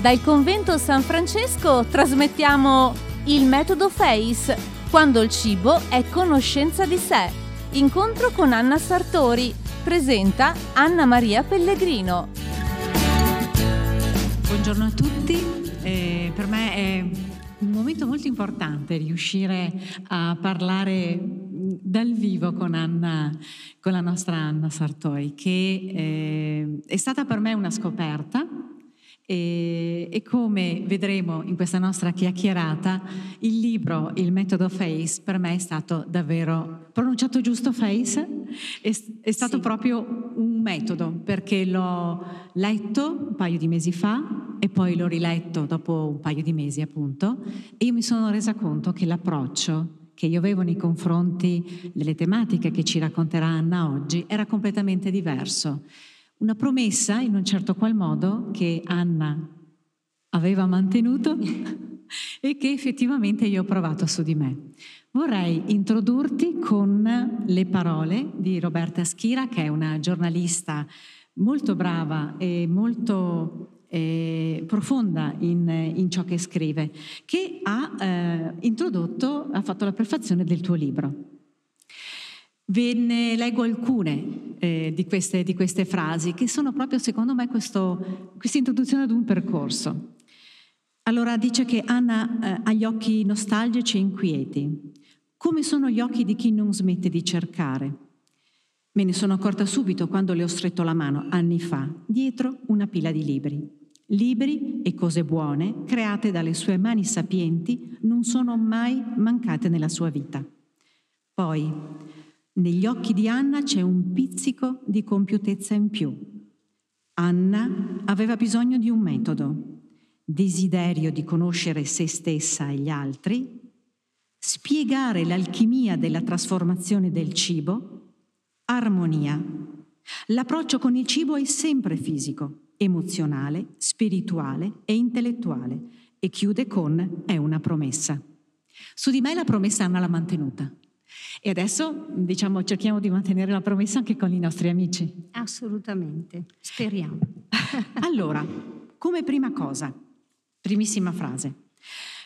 Dal convento San Francesco trasmettiamo il metodo FACE, quando il cibo è conoscenza di sé. Incontro con Anna Sartori. Presenta Anna Maria Pellegrino. Buongiorno a tutti, eh, per me è un momento molto importante riuscire a parlare dal vivo con Anna, con la nostra Anna Sartori, che eh, è stata per me una scoperta e, e, come vedremo in questa nostra chiacchierata, il libro Il metodo FACE per me è stato davvero pronunciato giusto FACE? È, è stato sì. proprio un metodo perché l'ho letto un paio di mesi fa e poi l'ho riletto dopo un paio di mesi appunto e io mi sono resa conto che l'approccio che io avevo nei confronti delle tematiche che ci racconterà Anna oggi era completamente diverso. Una promessa, in un certo qual modo, che Anna aveva mantenuto e che effettivamente io ho provato su di me. Vorrei introdurti con le parole di Roberta Schira, che è una giornalista molto brava e molto eh, profonda in, in, ciò che scrive, che ha eh, introdotto, ha fatto la prefazione del tuo libro. Ve ne leggo alcune eh, di, queste, di, queste, frasi che sono proprio secondo me questa introduzione ad un percorso. Allora dice che Anna eh, ha gli occhi nostalgici e inquieti, come sono gli occhi di chi non smette di cercare. Me ne sono accorta subito quando le ho stretto la mano anni fa, dietro una pila di libri. Libri e cose buone create dalle sue mani sapienti non sono mai mancate nella sua vita. Poi negli occhi di Anna c'è un pizzico di compiutezza in più. Anna aveva bisogno di un metodo, desiderio di conoscere se stessa e gli altri, spiegare l'alchimia della trasformazione del cibo, armonia. L'approccio con il cibo è sempre fisico, emozionale, spirituale e intellettuale e chiude con è una promessa. Su di me la promessa Anna l'ha mantenuta. E adesso diciamo cerchiamo di mantenere la promessa anche con i nostri amici. Assolutamente, speriamo. allora, come prima cosa, primissima frase,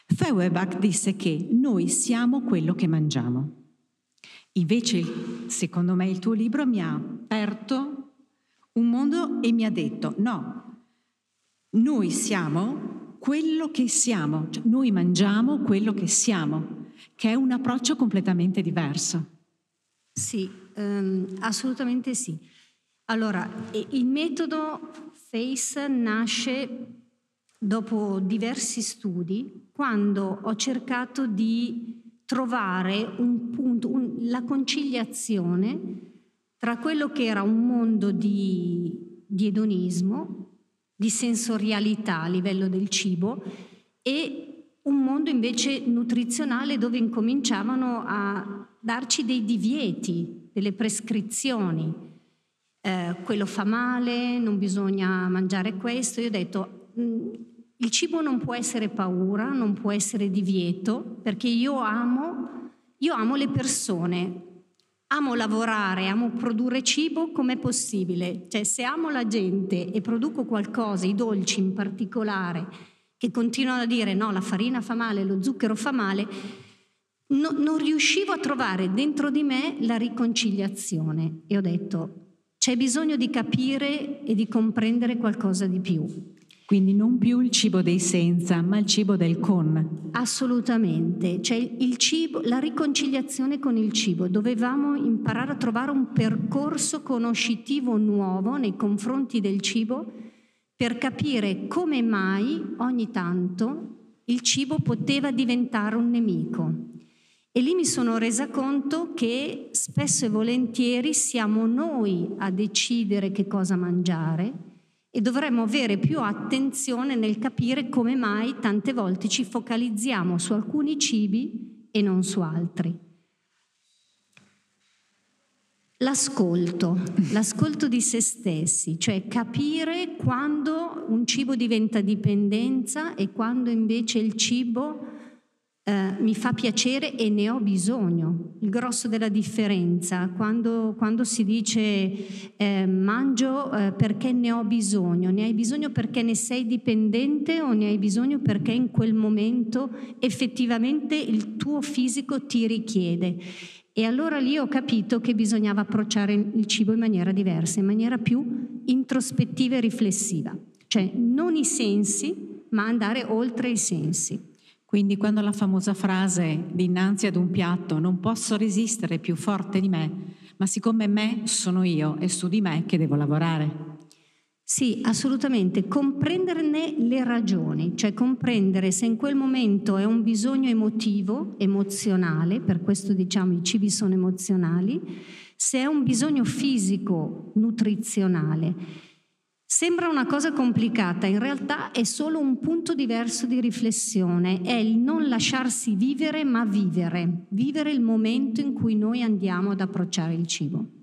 Feuerbach disse che noi siamo quello che mangiamo. Invece, secondo me, il tuo libro mi ha aperto un mondo e mi ha detto no, noi siamo quello che siamo, cioè, noi mangiamo quello che siamo che è un approccio completamente diverso. Sì, ehm, assolutamente sì. Allora, il metodo FACE nasce dopo diversi studi, quando ho cercato di trovare un punto, un, la conciliazione tra quello che era un mondo di, di edonismo, di sensorialità a livello del cibo e un mondo invece nutrizionale dove incominciavano a darci dei divieti, delle prescrizioni. Eh, quello fa male, non bisogna mangiare questo. Io ho detto, mh, mm, il cibo non può essere paura, non può essere divieto, perché io amo, io amo le persone, amo lavorare, amo produrre cibo come è possibile. Cioè, se amo la gente e produco qualcosa, i dolci in particolare, che continuano a dire no, la farina fa male, lo zucchero fa male, no, non riuscivo a trovare dentro di me la riconciliazione e ho detto c'è bisogno di capire e di comprendere qualcosa di più. Quindi non più il cibo dei senza, ma il cibo del con. Assolutamente, cioè il cibo, la riconciliazione con il cibo. Dovevamo imparare a trovare un percorso conoscitivo nuovo nei confronti del cibo per capire come mai ogni tanto il cibo poteva diventare un nemico. E lì mi sono resa conto che spesso e volentieri siamo noi a decidere che cosa mangiare e dovremmo avere più attenzione nel capire come mai tante volte ci focalizziamo su alcuni cibi e non su altri. L'ascolto, l'ascolto di se stessi, cioè capire quando un cibo diventa dipendenza e quando invece il cibo eh, mi fa piacere e ne ho bisogno. Il grosso della differenza, quando, quando si dice eh, mangio eh, perché ne ho bisogno, ne hai bisogno perché ne sei dipendente o ne hai bisogno perché in quel momento effettivamente il tuo fisico ti richiede. E allora lì ho capito che bisognava approcciare il cibo in maniera diversa, in maniera più introspettiva e riflessiva, cioè non i sensi, ma andare oltre i sensi. Quindi quando la famosa frase dinanzi ad un piatto non posso resistere più forte di me, ma siccome me sono io, è su di me che devo lavorare. Sì, assolutamente, comprenderne le ragioni, cioè comprendere se in quel momento è un bisogno emotivo, emozionale, per questo diciamo i cibi sono emozionali, se è un bisogno fisico, nutrizionale. Sembra una cosa complicata, in realtà è solo un punto diverso di riflessione, è il non lasciarsi vivere ma vivere, vivere il momento in cui noi andiamo ad approcciare il cibo.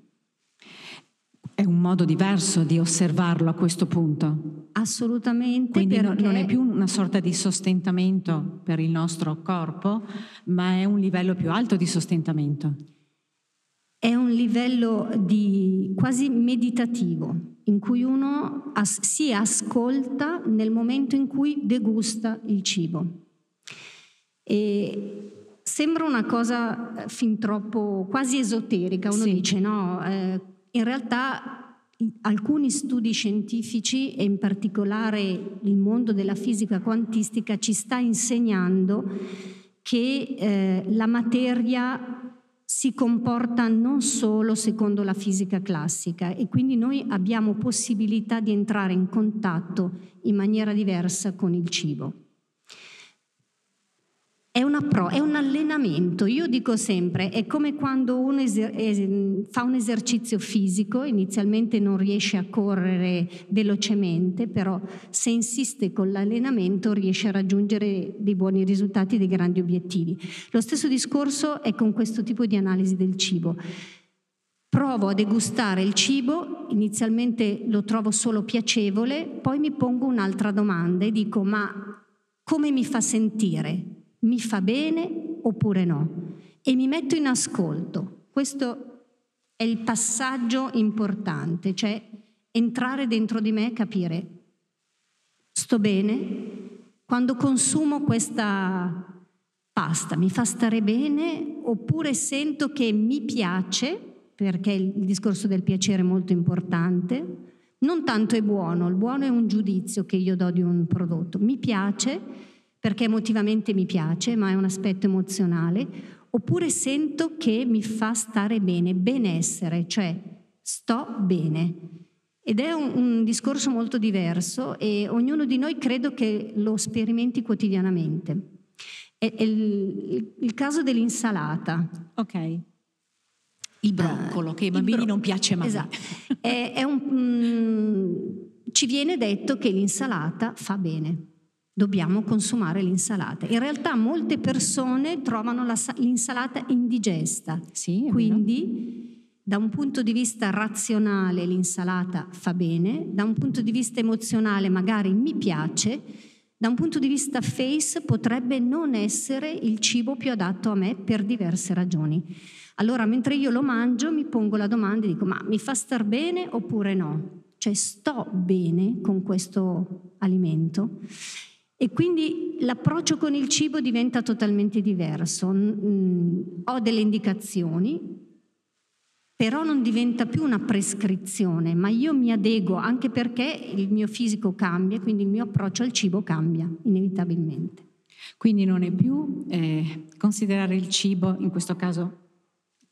È un modo diverso di osservarlo a questo punto. Assolutamente. Quindi perché... non è più una sorta di sostentamento per il nostro corpo, ma è un livello più alto di sostentamento. È un livello di quasi meditativo, in cui uno as- si ascolta nel momento in cui degusta il cibo. E sembra una cosa fin troppo quasi esoterica, uno sì. dice no, eh, in realtà alcuni studi scientifici e in particolare il mondo della fisica quantistica ci sta insegnando che eh, la materia si comporta non solo secondo la fisica classica e quindi noi abbiamo possibilità di entrare in contatto in maniera diversa con il cibo. È, pro, è, un allenamento, io dico sempre, è come quando uno eser, es, fa un esercizio fisico, inizialmente non riesce a correre velocemente, però se insiste con l'allenamento riesce a raggiungere dei buoni risultati, dei grandi obiettivi. Lo stesso discorso è con questo tipo di analisi del cibo. Provo a degustare il cibo, inizialmente lo trovo solo piacevole, poi mi pongo un'altra domanda e dico ma come mi fa sentire? Mi fa bene oppure no? E mi metto in ascolto. Questo è il passaggio importante, cioè entrare dentro di me e capire sto bene? Quando consumo questa pasta, mi fa stare bene? Oppure sento che mi piace, perché il discorso del piacere è molto importante, non tanto è buono, il buono è un giudizio che io do di un prodotto, mi piace perché emotivamente mi piace, ma è un aspetto emozionale, oppure sento che mi fa stare bene, benessere, cioè sto bene. Ed è un, un, discorso molto diverso e ognuno di noi credo che lo sperimenti quotidianamente. È, è il, il, caso dell'insalata. Ok. Il broccolo, uh, che ai bambini bro- non piace mai. Esatto. è, è un, mm, ci viene detto che l'insalata fa bene dobbiamo consumare l'insalata. In realtà molte persone trovano la, l'insalata indigesta, sì, quindi da un punto di vista razionale l'insalata fa bene, da un punto di vista emozionale magari mi piace, da un punto di vista face potrebbe non essere il cibo più adatto a me per diverse ragioni. Allora, mentre io lo mangio, mi pongo la domanda e dico: ma mi fa star bene oppure no? Cioè, sto bene con questo alimento? E quindi l'approccio con il cibo diventa totalmente diverso. Ho delle indicazioni, però non diventa più una prescrizione, ma io mi adeguo anche perché il mio fisico cambia, quindi il mio approccio al cibo cambia inevitabilmente. Quindi non è più eh, considerare il cibo, in questo caso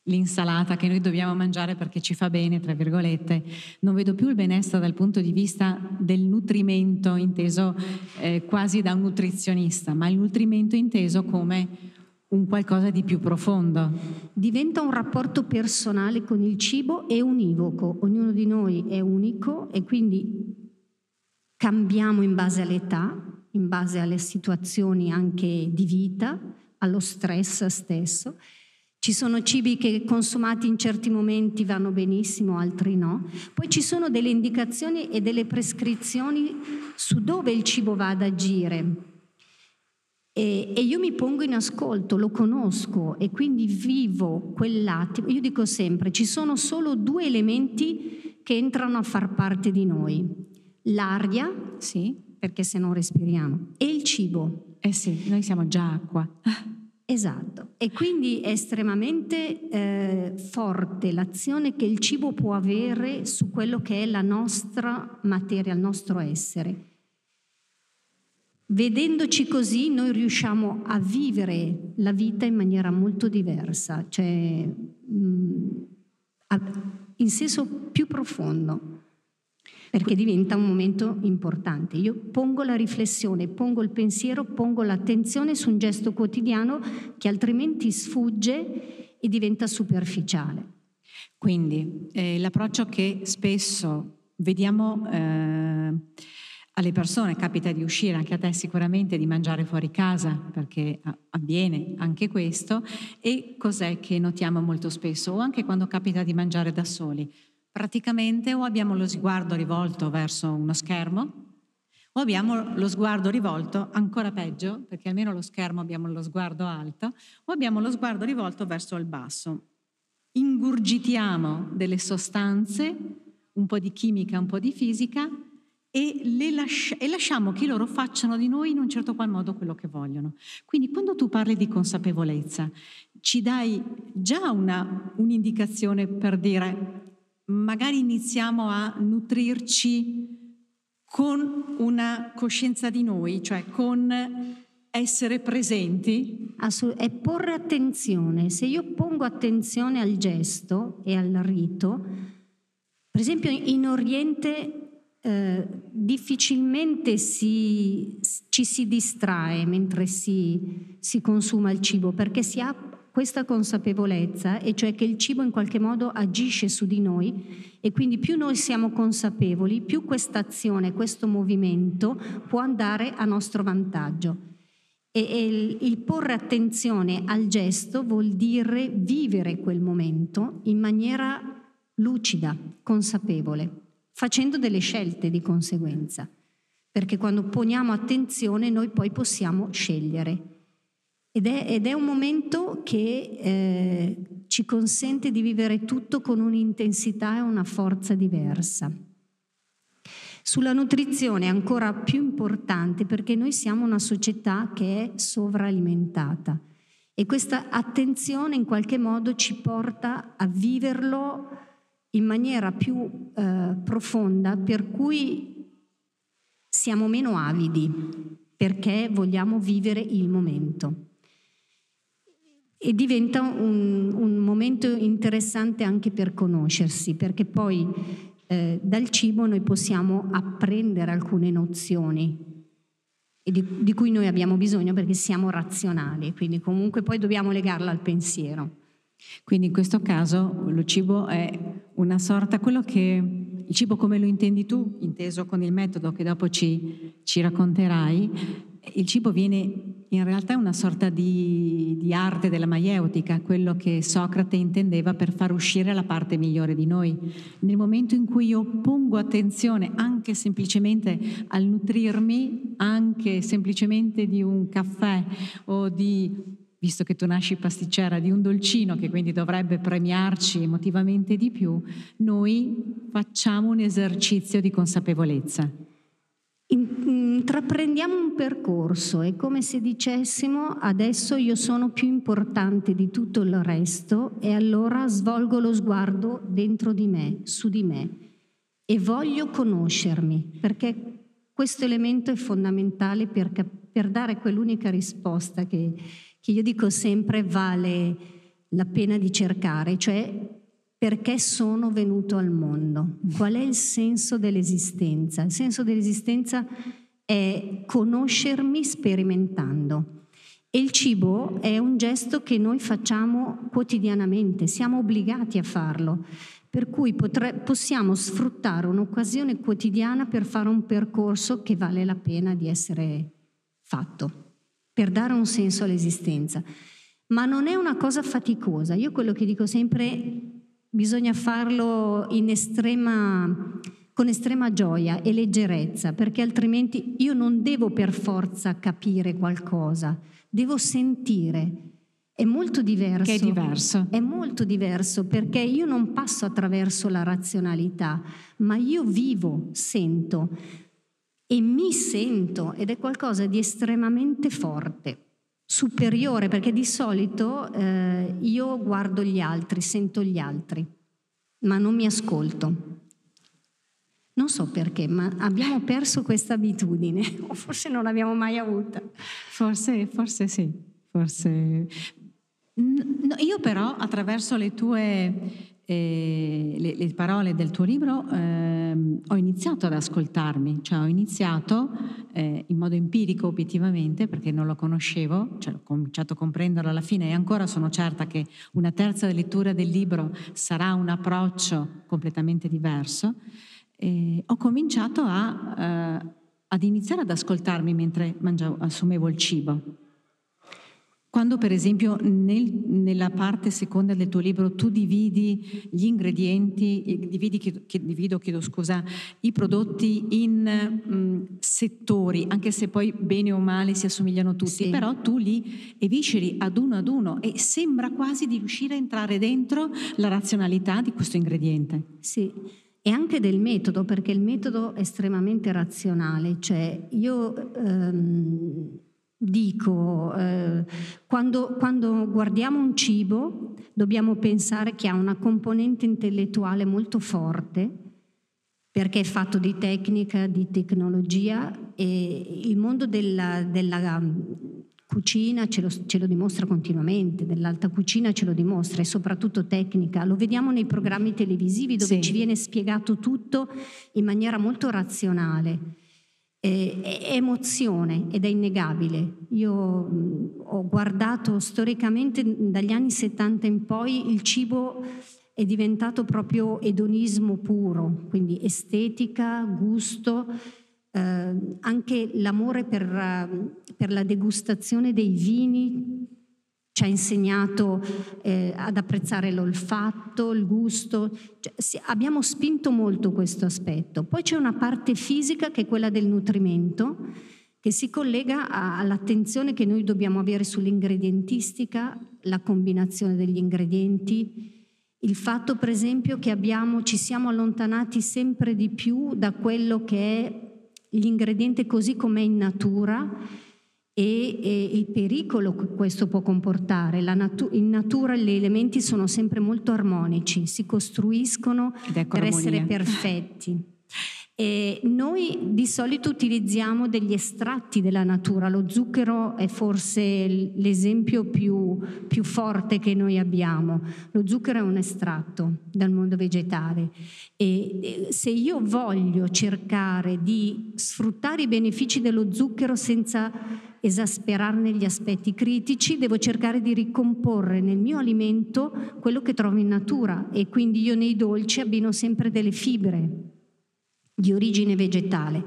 l'insalata che noi dobbiamo mangiare perché ci fa bene, tra virgolette, non vedo più il benessere dal punto di vista del nutrimento inteso eh, quasi da un nutrizionista, ma il nutrimento inteso come un qualcosa di più profondo. Diventa un rapporto personale con il cibo e univoco, ognuno di noi è unico e quindi cambiamo in base all'età, in base alle situazioni anche di vita, allo stress stesso ci sono cibi che consumati in certi momenti vanno benissimo, altri no. Poi ci sono delle indicazioni e delle prescrizioni su dove il cibo va ad agire. E, e, io mi pongo in ascolto, lo conosco e quindi vivo quell'attimo. Io dico sempre, ci sono solo due elementi che entrano a far parte di noi. L'aria, sì, perché se non respiriamo, e il cibo. Eh sì, noi siamo già acqua. Esatto, e quindi è estremamente eh, forte l'azione che il cibo può avere su quello che è la nostra materia, il nostro essere. Vedendoci così noi riusciamo a vivere la vita in maniera molto diversa, cioè mh, mm, in senso più profondo, perché diventa un momento importante. Io pongo la riflessione, pongo il pensiero, pongo l'attenzione su un gesto quotidiano che altrimenti sfugge e diventa superficiale. Quindi eh, l'approccio che spesso vediamo... Eh, alle persone capita di uscire, anche a te sicuramente, di mangiare fuori casa, perché avviene anche questo, e cos'è che notiamo molto spesso, o anche quando capita di mangiare da soli. Praticamente o abbiamo lo sguardo rivolto verso uno schermo, o abbiamo lo sguardo rivolto, ancora peggio, perché almeno lo schermo abbiamo lo sguardo alto, o abbiamo lo sguardo rivolto verso il basso. Ingurgitiamo delle sostanze, un po' di chimica, un po' di fisica, e, lasci- e, lasciamo che loro facciano di noi in un certo qual modo quello che vogliono. Quindi quando tu parli di consapevolezza, ci dai già una, un'indicazione per dire magari iniziamo a nutrirci con una coscienza di noi, cioè con essere presenti. e porre attenzione. Se io pongo attenzione al gesto e al rito, per esempio in Oriente eh, difficilmente si, ci si distrae mentre si, si consuma il cibo perché si ha questa consapevolezza, e cioè che il cibo in qualche modo agisce su di noi e quindi più noi siamo consapevoli, più questa azione, questo movimento può andare a nostro vantaggio. E, e il, il porre attenzione al gesto vuol dire vivere quel momento in maniera lucida, consapevole facendo delle scelte di conseguenza, perché quando poniamo attenzione noi poi possiamo scegliere. Ed è, ed è un momento che eh, ci consente di vivere tutto con un'intensità e una forza diversa. Sulla nutrizione è ancora più importante perché noi siamo una società che è sovralimentata e questa attenzione in qualche modo ci porta a viverlo in maniera più eh, profonda per cui siamo meno avidi perché vogliamo vivere il momento. E diventa un, un momento interessante anche per conoscersi, perché poi eh, dal cibo noi possiamo apprendere alcune nozioni di, di cui noi abbiamo bisogno perché siamo razionali, quindi comunque poi dobbiamo legarla al pensiero. Quindi in questo caso lo cibo è una sorta, quello che il cibo come lo intendi tu, inteso con il metodo che dopo ci, ci racconterai, il cibo viene in realtà una sorta di, di, arte della maieutica, quello che Socrate intendeva per far uscire la parte migliore di noi. Nel momento in cui io pongo attenzione anche semplicemente al nutrirmi, anche semplicemente di un caffè o di visto che tu nasci pasticcera di un dolcino che quindi dovrebbe premiarci emotivamente di più, noi facciamo un esercizio di consapevolezza. Intraprendiamo un percorso, è come se dicessimo adesso io sono più importante di tutto il resto e allora svolgo lo sguardo dentro di me, su di me. E voglio conoscermi perché questo elemento è fondamentale per, per dare quell'unica risposta che, che io dico sempre vale la pena di cercare, cioè perché sono venuto al mondo, qual è il senso dell'esistenza. Il senso dell'esistenza è conoscermi sperimentando. E il cibo è un gesto che noi facciamo quotidianamente, siamo obbligati a farlo, per cui potre, possiamo sfruttare un'occasione quotidiana per fare un percorso che vale la pena di essere fatto per dare un senso all'esistenza. Ma non è una cosa faticosa. Io quello che dico sempre, bisogna farlo estrema con estrema gioia e leggerezza, perché altrimenti io non devo per forza capire qualcosa, devo sentire. È molto diverso. Che è diverso. È molto diverso perché io non passo attraverso la razionalità, ma io vivo, sento e mi sento ed è qualcosa di estremamente forte, superiore, perché di solito eh, io guardo gli altri, sento gli altri, ma non mi ascolto. Non so perché, ma abbiamo perso questa abitudine, o forse non l'abbiamo mai avuta. Forse, forse sì, forse... No, io però attraverso le tue eh, le, le, parole del tuo libro eh, ho iniziato ad ascoltarmi, cioè ho iniziato eh, in modo empirico obiettivamente perché non lo conoscevo, cioè ho cominciato a comprenderlo alla fine e ancora sono certa che una terza lettura del libro sarà un approccio completamente diverso e ho cominciato a, uh, ad iniziare ad ascoltarmi mentre mangiavo, assumevo il cibo. Quando per esempio nel, nella parte seconda del tuo libro tu dividi gli ingredienti, dividi, divido, chiedo scusa, i prodotti in mh, settori, anche se poi bene o male si assomigliano tutti, sì. però tu li evisceri ad uno ad uno e sembra quasi di riuscire a entrare dentro la razionalità di questo ingrediente. Sì e anche del metodo, perché il metodo è estremamente razionale, cioè io ehm, dico, eh, quando, quando guardiamo un cibo dobbiamo pensare che ha una componente intellettuale molto forte, perché è fatto di tecnica, di tecnologia e il mondo della, della cucina ce lo, ce lo, dimostra continuamente, dell'alta cucina ce lo dimostra e soprattutto tecnica. Lo vediamo nei programmi televisivi dove sì. ci viene spiegato tutto in maniera molto razionale. Eh, è emozione ed è innegabile. Io mh, ho guardato storicamente dagli anni 70 in poi il cibo è diventato proprio edonismo puro, quindi estetica, gusto eh, anche l'amore per, per, la degustazione dei vini ci ha insegnato eh, ad apprezzare l'olfatto, il gusto, cioè, sì, abbiamo spinto molto questo aspetto. Poi c'è una parte fisica che è quella del nutrimento, che si collega a, all'attenzione che noi dobbiamo avere sull'ingredientistica, la combinazione degli ingredienti, il fatto per esempio che abbiamo, ci siamo allontanati sempre di più da quello che è l'ingrediente così com'è in natura e, e, il pericolo che questo può comportare. Natu- in natura gli elementi sono sempre molto armonici, si costruiscono per essere perfetti. E noi di solito utilizziamo degli estratti della natura, lo zucchero è forse l'esempio più, più, forte che noi abbiamo. Lo zucchero è un estratto dal mondo vegetale e se io voglio cercare di sfruttare i benefici dello zucchero senza esasperarne gli aspetti critici, devo cercare di ricomporre nel mio alimento quello che trovo in natura e quindi io nei dolci abbino sempre delle fibre di origine vegetale.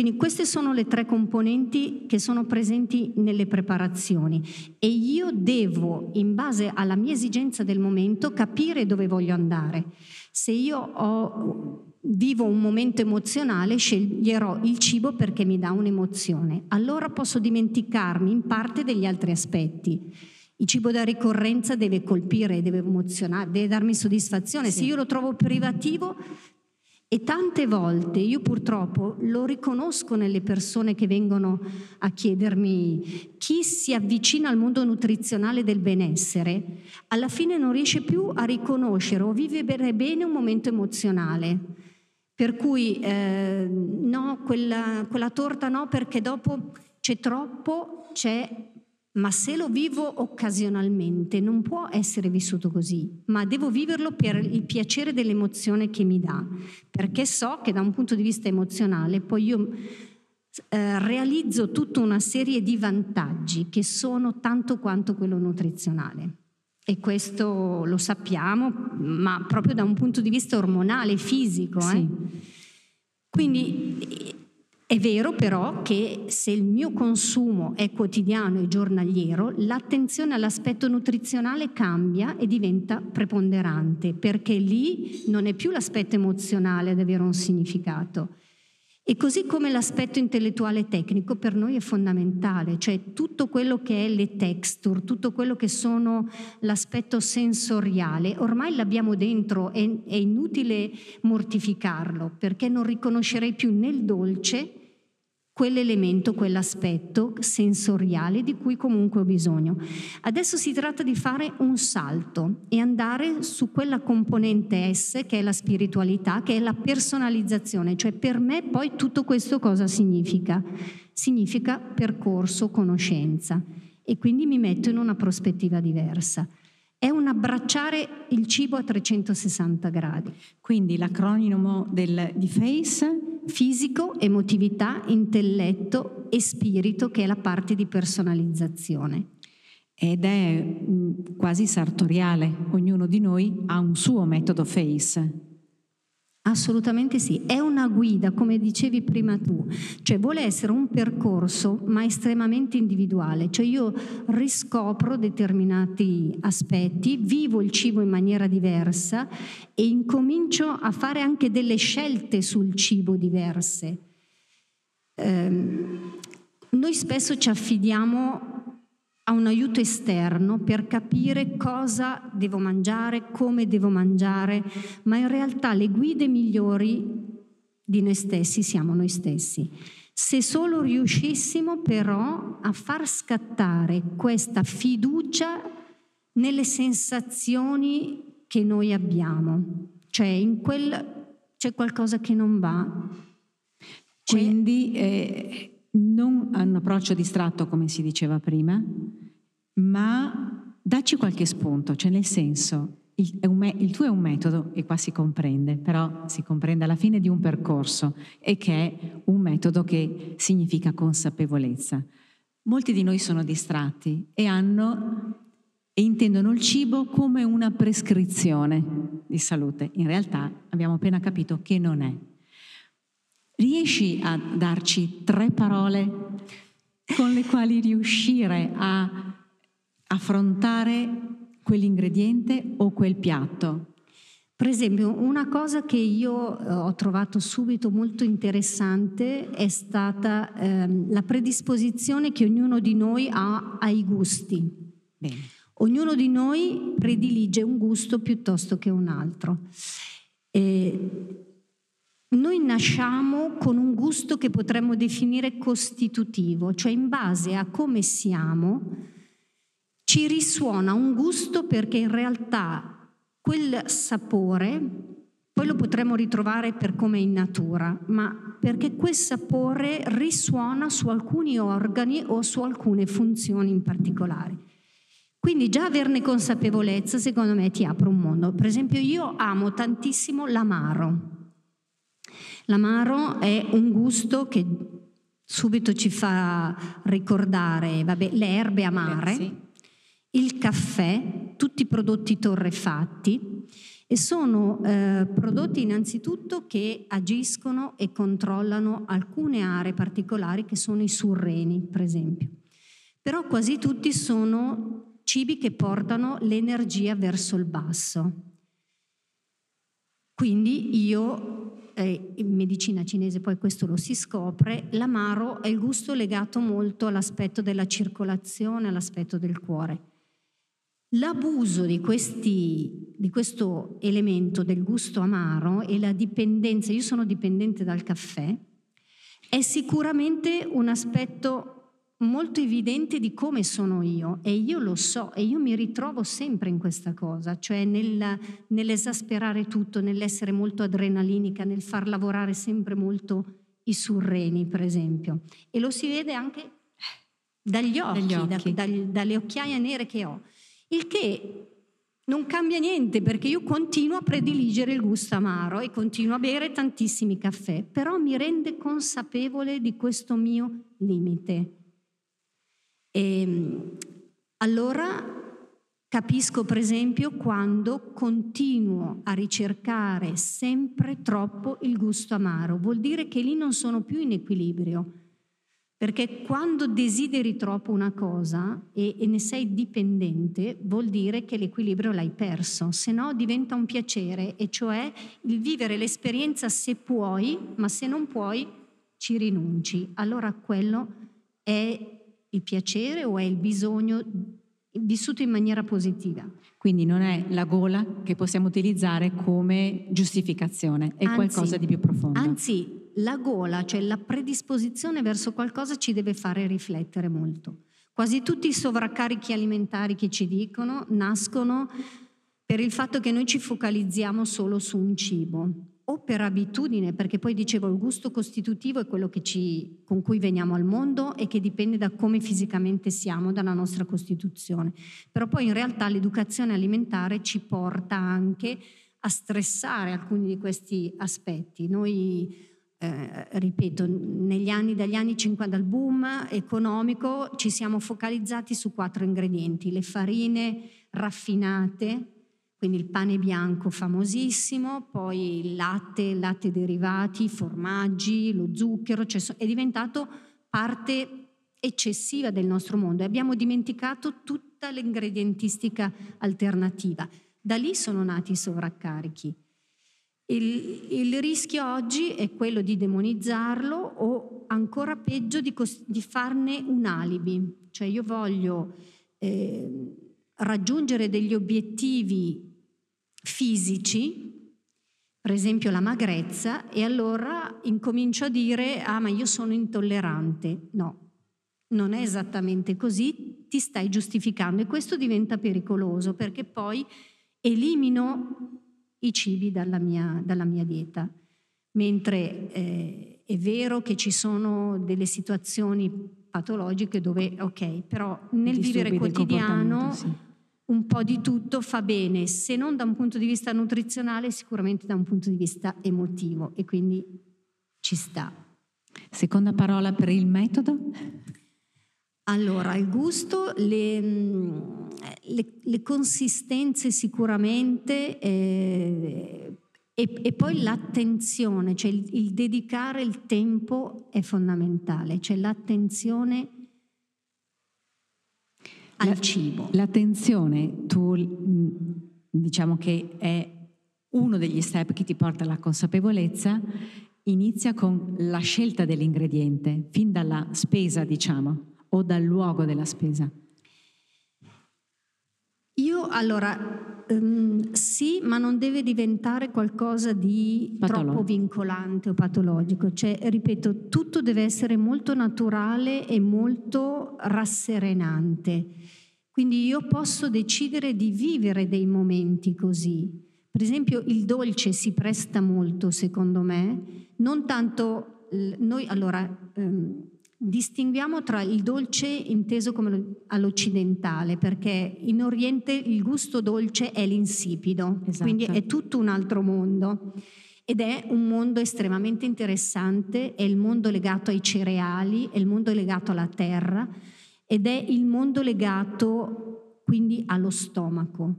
Quindi queste sono le tre componenti che sono presenti nelle preparazioni e io devo, in base alla mia esigenza del momento, capire dove voglio andare. Se io ho, vivo un momento emozionale, sceglierò il cibo perché mi dà un'emozione. Allora posso dimenticarmi in parte degli altri aspetti. Il cibo da ricorrenza deve colpire, deve emozionare, deve darmi soddisfazione. Sì. Se io lo trovo privativo, e tante volte io purtroppo lo riconosco nelle persone che vengono a chiedermi chi si avvicina al mondo nutrizionale del benessere, alla fine non riesce più a riconoscere o vivere bene un momento emozionale. Per cui eh, no, quella, quella torta no, perché dopo c'è troppo, c'è ma se lo vivo occasionalmente non può essere vissuto così, ma devo viverlo per il piacere dell'emozione che mi dà, perché so che da un punto di vista emozionale poi io eh, realizzo tutta una serie di vantaggi che sono tanto quanto quello nutrizionale. E questo lo sappiamo, ma proprio da un punto di vista ormonale, fisico. Eh? Sì. Quindi È vero però che se il mio consumo è quotidiano e giornaliero, l'attenzione all'aspetto nutrizionale cambia e diventa preponderante, perché lì non è più l'aspetto emozionale ad avere un significato, e così come l'aspetto intellettuale tecnico per noi è fondamentale, cioè tutto quello che è le texture, tutto quello che sono l'aspetto sensoriale, ormai l'abbiamo dentro, è, è inutile mortificarlo perché non riconoscerei più nel dolce quell'elemento, quell'aspetto sensoriale di cui comunque ho bisogno. Adesso si tratta di fare un salto e andare su quella componente S che è la spiritualità, che è la personalizzazione, cioè per me poi tutto questo cosa significa? Significa percorso, conoscenza e quindi mi metto in una prospettiva diversa. È un abbracciare il cibo a 360 gradi. Quindi l'acronimo del, di FACE fisico, emotività, intelletto e spirito, che è la parte di personalizzazione. Ed è mm, quasi sartoriale, ognuno di noi ha un suo metodo FACE. Assolutamente sì, è una guida, come dicevi prima tu, cioè vuole essere un percorso ma estremamente individuale, cioè io riscopro determinati aspetti, vivo il cibo in maniera diversa e incomincio a fare anche delle scelte sul cibo diverse. Eh, noi spesso ci affidiamo a un aiuto esterno per capire cosa devo mangiare, come devo mangiare, ma in realtà le guide migliori di noi stessi siamo noi stessi. Se solo riuscissimo però a far scattare questa fiducia nelle sensazioni che noi abbiamo, cioè in quel c'è qualcosa che non va. Quindi eh, non un approccio distratto come si diceva prima, ma dacci qualche spunto, cioè nel senso, il, me, il, tuo è un metodo, e qua si comprende, però si comprende alla fine di un percorso, e che è un metodo che significa consapevolezza. Molti di noi sono distratti e hanno e intendono il cibo come una prescrizione di salute. In realtà abbiamo appena capito che non è. Riesci a darci tre parole con le quali riuscire a affrontare quell'ingrediente o quel piatto? Per esempio, una cosa che io eh, ho trovato subito molto interessante è stata ehm, la predisposizione che ognuno di noi ha ai gusti. Bene. Ognuno di noi predilige un gusto piuttosto che un altro. E noi nasciamo con un gusto che potremmo definire costitutivo, cioè in base a come siamo, ci risuona un gusto perché in realtà quel sapore poi lo potremo ritrovare per come è in natura, ma perché quel sapore risuona su alcuni organi o su alcune funzioni in particolare. Quindi già averne consapevolezza, secondo me, ti apre un mondo. Per esempio, io amo tantissimo l'amaro. L'amaro è un gusto che subito ci fa ricordare vabbè, le erbe amare. Sì il caffè, tutti i prodotti torrefatti e sono eh, prodotti innanzitutto che agiscono e controllano alcune aree particolari che sono i surreni, per esempio. Però quasi tutti sono cibi che portano l'energia verso il basso. Quindi io, eh, in medicina cinese poi questo lo si scopre, l'amaro è il gusto legato molto all'aspetto della circolazione, all'aspetto del cuore. L'abuso di, questi, di, questo elemento del gusto amaro e la dipendenza, io sono dipendente dal caffè, è sicuramente un aspetto molto evidente di come sono io e io lo so e io mi ritrovo sempre in questa cosa, cioè nel, nell'esasperare tutto, nell'essere molto adrenalinica, nel far lavorare sempre molto i surreni, per esempio. E lo si vede anche dagli occhi, dagli occhi. Da, da, dalle occhiaie nere che ho. Il che non cambia niente perché io continuo a prediligere il gusto amaro e continuo a bere tantissimi caffè, però mi rende consapevole di questo mio limite. E, ehm, allora Capisco per esempio quando continuo a ricercare sempre troppo il gusto amaro, vuol dire che lì non sono più in equilibrio, perché quando desideri troppo una cosa e, e ne sei dipendente, vuol dire che l'equilibrio l'hai perso, se no diventa un piacere, e cioè il vivere l'esperienza se puoi, ma se non puoi ci rinunci. Allora quello è il piacere o è il bisogno vissuto in maniera positiva. Quindi non è la gola che possiamo utilizzare come giustificazione, è anzi, qualcosa di più profondo. Anzi, la gola, cioè la predisposizione verso qualcosa ci deve fare riflettere molto. Quasi tutti i sovraccarichi alimentari che ci dicono nascono per il fatto che noi ci focalizziamo solo su un cibo o per abitudine, perché poi dicevo il gusto costitutivo è quello ci, con cui veniamo al mondo e che dipende da come fisicamente siamo, dalla nostra costituzione. Però poi in realtà l'educazione alimentare ci porta anche a stressare alcuni di questi aspetti. Noi, eh, ripeto, negli anni, dagli anni 50, dal boom economico, ci siamo focalizzati su quattro ingredienti, le farine raffinate, quindi il pane bianco famosissimo, poi il latte, latte derivati, formaggi, lo zucchero, cioè è diventato parte eccessiva del nostro mondo e abbiamo dimenticato tutta l'ingredientistica alternativa. Da lì sono nati i sovraccarichi. Il, il rischio oggi è quello di demonizzarlo o ancora peggio di, di farne un alibi, cioè io voglio eh, raggiungere degli obiettivi fisici, per esempio la magrezza, e allora incomincio a dire, ah ma io sono intollerante. No, non è esattamente così, ti stai giustificando e questo diventa pericoloso perché poi elimino i cibi dalla mia, dalla mia dieta. Mentre eh, è vero che ci sono delle situazioni patologiche dove, ok, però nel vivere quotidiano sì un po' di tutto fa bene, se non da un punto di vista nutrizionale, sicuramente da un punto di vista emotivo e quindi ci sta. Seconda parola per il metodo? Allora, il gusto, le, le, le consistenze sicuramente eh, e, e, poi l'attenzione, cioè il, il dedicare il tempo è fondamentale, cioè l'attenzione al la, cibo. L'attenzione, tu diciamo che è uno degli step che ti porta alla consapevolezza, inizia con la scelta dell'ingrediente, fin dalla spesa, diciamo, o dal luogo della spesa. Io allora um, sì, ma non deve diventare qualcosa di Patolo. troppo vincolante o patologico. Cioè, ripeto, tutto deve essere molto naturale e molto rasserenante. Quindi io posso decidere di vivere dei momenti così. Per esempio, il dolce si presta molto, secondo me, non tanto noi allora. Um, Distinguiamo tra il dolce inteso come all'occidentale, perché in Oriente il gusto dolce è l'insipido, esatto. quindi è tutto un altro mondo. Ed è un mondo estremamente interessante, è il mondo legato ai cereali, è il mondo legato alla terra ed è il mondo legato quindi allo stomaco,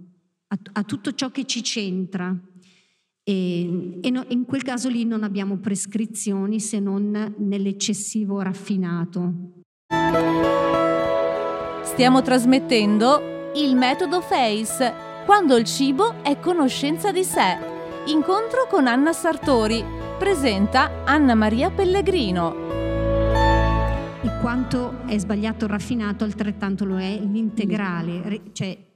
a, a tutto ciò che ci centra, e, e no, in quel caso lì non abbiamo prescrizioni se non nell'eccessivo raffinato. Stiamo trasmettendo il metodo FACE, quando il cibo è conoscenza di sé. Incontro con Anna Sartori. Presenta Anna Maria Pellegrino. E quanto è sbagliato il raffinato, altrettanto lo è l'integrale, cioè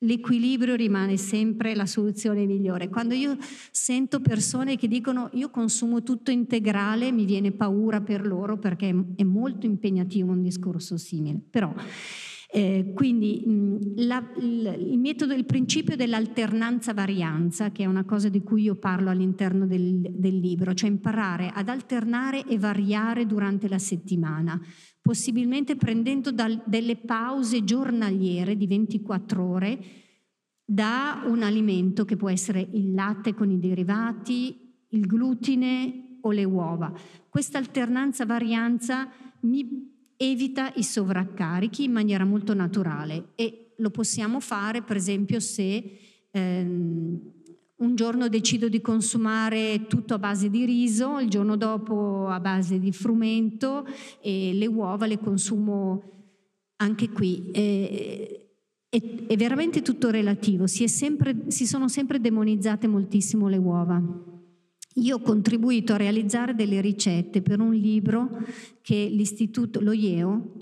l'equilibrio rimane sempre la soluzione migliore. Quando io sento persone che dicono io consumo tutto integrale, mi viene paura per loro perché è molto impegnativo un discorso simile. Però, eh, quindi la, il, metodo, il principio dell'alternanza-varianza, che è una cosa di cui io parlo all'interno del, del libro, cioè imparare ad alternare e variare durante la settimana possibilmente prendendo dal, delle pause giornaliere di 24 ore da un alimento che può essere il latte con i derivati, il glutine o le uova. Questa alternanza varianza mi evita i sovraccarichi in maniera molto naturale e lo possiamo fare, per esempio, se ehm, un giorno decido di consumare tutto a base di riso, il giorno dopo a base di frumento e le uova le consumo anche qui. E, è, è veramente tutto relativo, si, sempre, si sono sempre demonizzate moltissimo le uova. Io ho contribuito a realizzare delle ricette per un libro che l'istituto, lo IEO,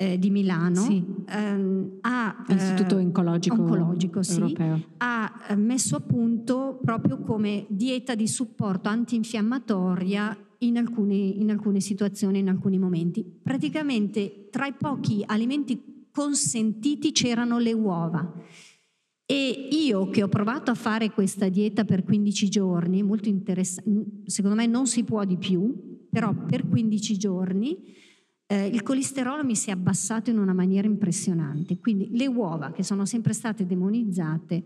eh, di Milano Sì. ehm, ha, Istituto eh, Oncologico Oncologico, sì, Europeo. ha eh, messo a punto proprio come dieta di supporto antinfiammatoria in alcune, in alcune situazioni, in alcuni momenti. Praticamente tra i pochi alimenti consentiti c'erano le uova. E io che ho provato a fare questa dieta per 15 giorni, molto interessante, secondo me non si può di più, però per 15 giorni eh, il colesterolo mi si è abbassato in una maniera impressionante. Quindi le uova che sono sempre state demonizzate,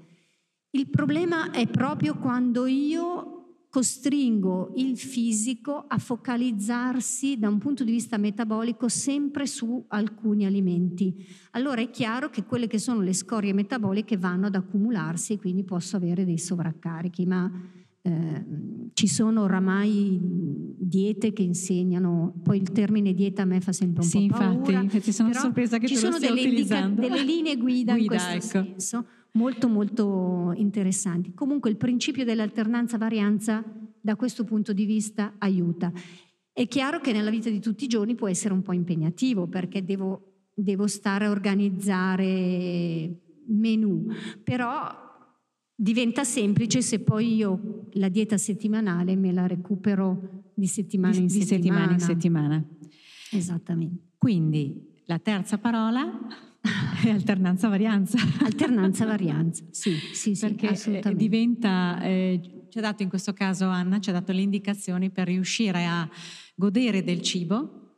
il problema è proprio quando io costringo il fisico a focalizzarsi da un punto di vista metabolico sempre su alcuni alimenti. Allora è chiaro che quelle che sono le scorie metaboliche vanno ad accumularsi e quindi posso avere dei sovraccarichi, ma eh, ci sono oramai diete che insegnano, poi il termine dieta a me fa sempre un Sì, po' paura. infatti, infatti sono sorpresa che ci sono delle, indica- delle linee guida, in Guida, questo ecco. senso molto molto interessanti. Comunque il principio dell'alternanza varianza da questo punto di vista aiuta. È chiaro che nella vita di tutti i giorni può essere un po' impegnativo perché devo, devo stare a organizzare menù, però diventa semplice se poi io la dieta settimanale me la recupero di settimana di, in di settimana in settimana. Esattamente. Quindi la terza parola è alternanza varianza. Alternanza varianza, sì, sì, sì, Perché eh, assolutamente. diventa, eh, ci ha dato in questo caso Anna, ci ha dato le indicazioni per riuscire a godere del cibo,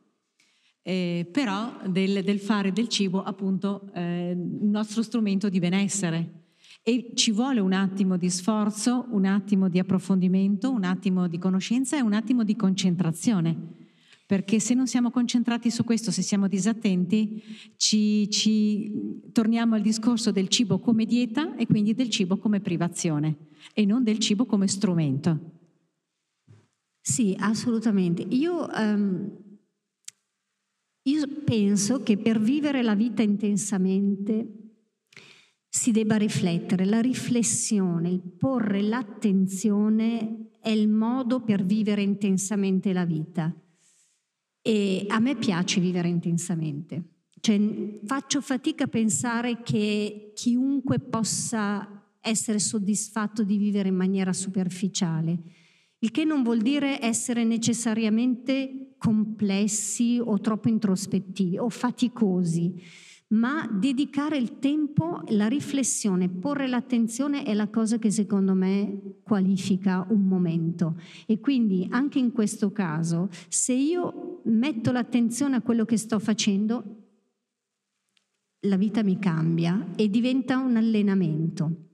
eh, però del, del fare del cibo appunto eh, il nostro strumento di benessere. E ci vuole un attimo di sforzo, un attimo di approfondimento, un attimo di conoscenza e un attimo di concentrazione. Perché se non siamo concentrati su questo, se siamo disattenti, ci, ci torniamo al discorso del cibo come dieta e quindi del cibo come privazione e non del cibo come strumento. Sì, assolutamente. Io, ehm, io penso che per vivere la vita intensamente si debba riflettere. La riflessione, il porre l'attenzione è il modo per vivere intensamente la vita. E a me piace vivere intensamente. Cioè, faccio fatica a pensare che chiunque possa essere soddisfatto di vivere in maniera superficiale, il che non vuol dire essere necessariamente complessi o troppo introspettivi o faticosi, ma dedicare il tempo, la riflessione, porre l'attenzione è la cosa che secondo me qualifica un momento. E quindi anche in questo caso, se io metto l'attenzione a quello che sto facendo, la vita mi cambia e diventa un allenamento.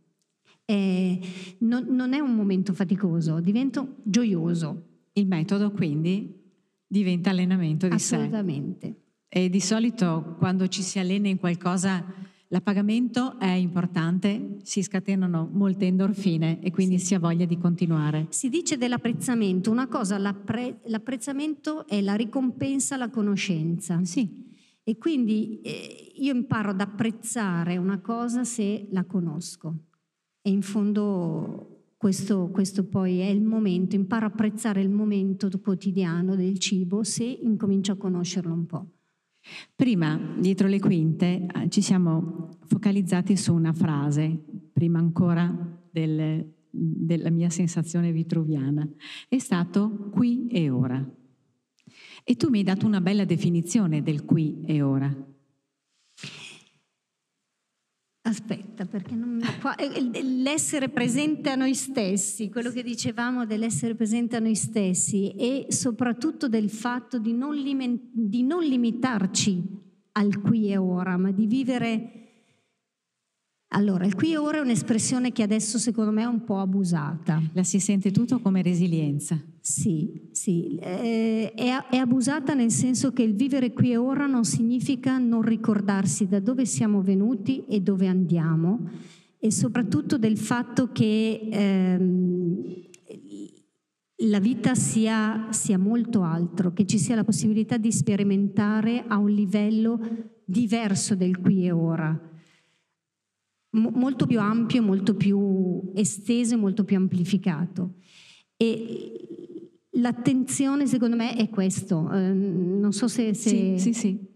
Eh, non, non è un momento faticoso, diventa gioioso. Il metodo quindi diventa allenamento di sé. Assolutamente. E di solito quando ci si allena in qualcosa l'appagamento è importante, si scatenano molte endorfine e quindi si ha voglia di continuare. Si dice dell'apprezzamento, una cosa, l'appre- l'apprezzamento è la ricompensa alla conoscenza. Sì, E quindi eh, io imparo ad apprezzare una cosa se la conosco. E in fondo questo, questo poi è il momento, imparo a apprezzare il momento quotidiano del cibo se incomincio a conoscerlo un po'. Prima, dietro le quinte, eh, ci siamo focalizzati su una frase, prima ancora del- della mia sensazione vitruviana. È stato qui e ora. E tu mi hai dato una bella definizione del qui e ora. Aspetta, perché non mi- qua- è l'essere presente a noi stessi, quello che dicevamo dell'essere presente a noi stessi e soprattutto del fatto di non, di non limitarci al qui e ora, ma di vivere Allora, il qui e ora è un'espressione che adesso secondo me è un po' abusata. La si sente tutto come resilienza. Sì, sì, eh, è, è, abusata nel senso che il vivere qui e ora non significa non ricordarsi da dove siamo venuti e dove andiamo e soprattutto del fatto che ehm, la vita sia, sia molto altro, che ci sia la possibilità di sperimentare a un livello diverso del qui e ora molto più ampio, molto più esteso e molto più amplificato. E l'attenzione, secondo me, è questo. Eh, non so se... se... Sì, sì, sì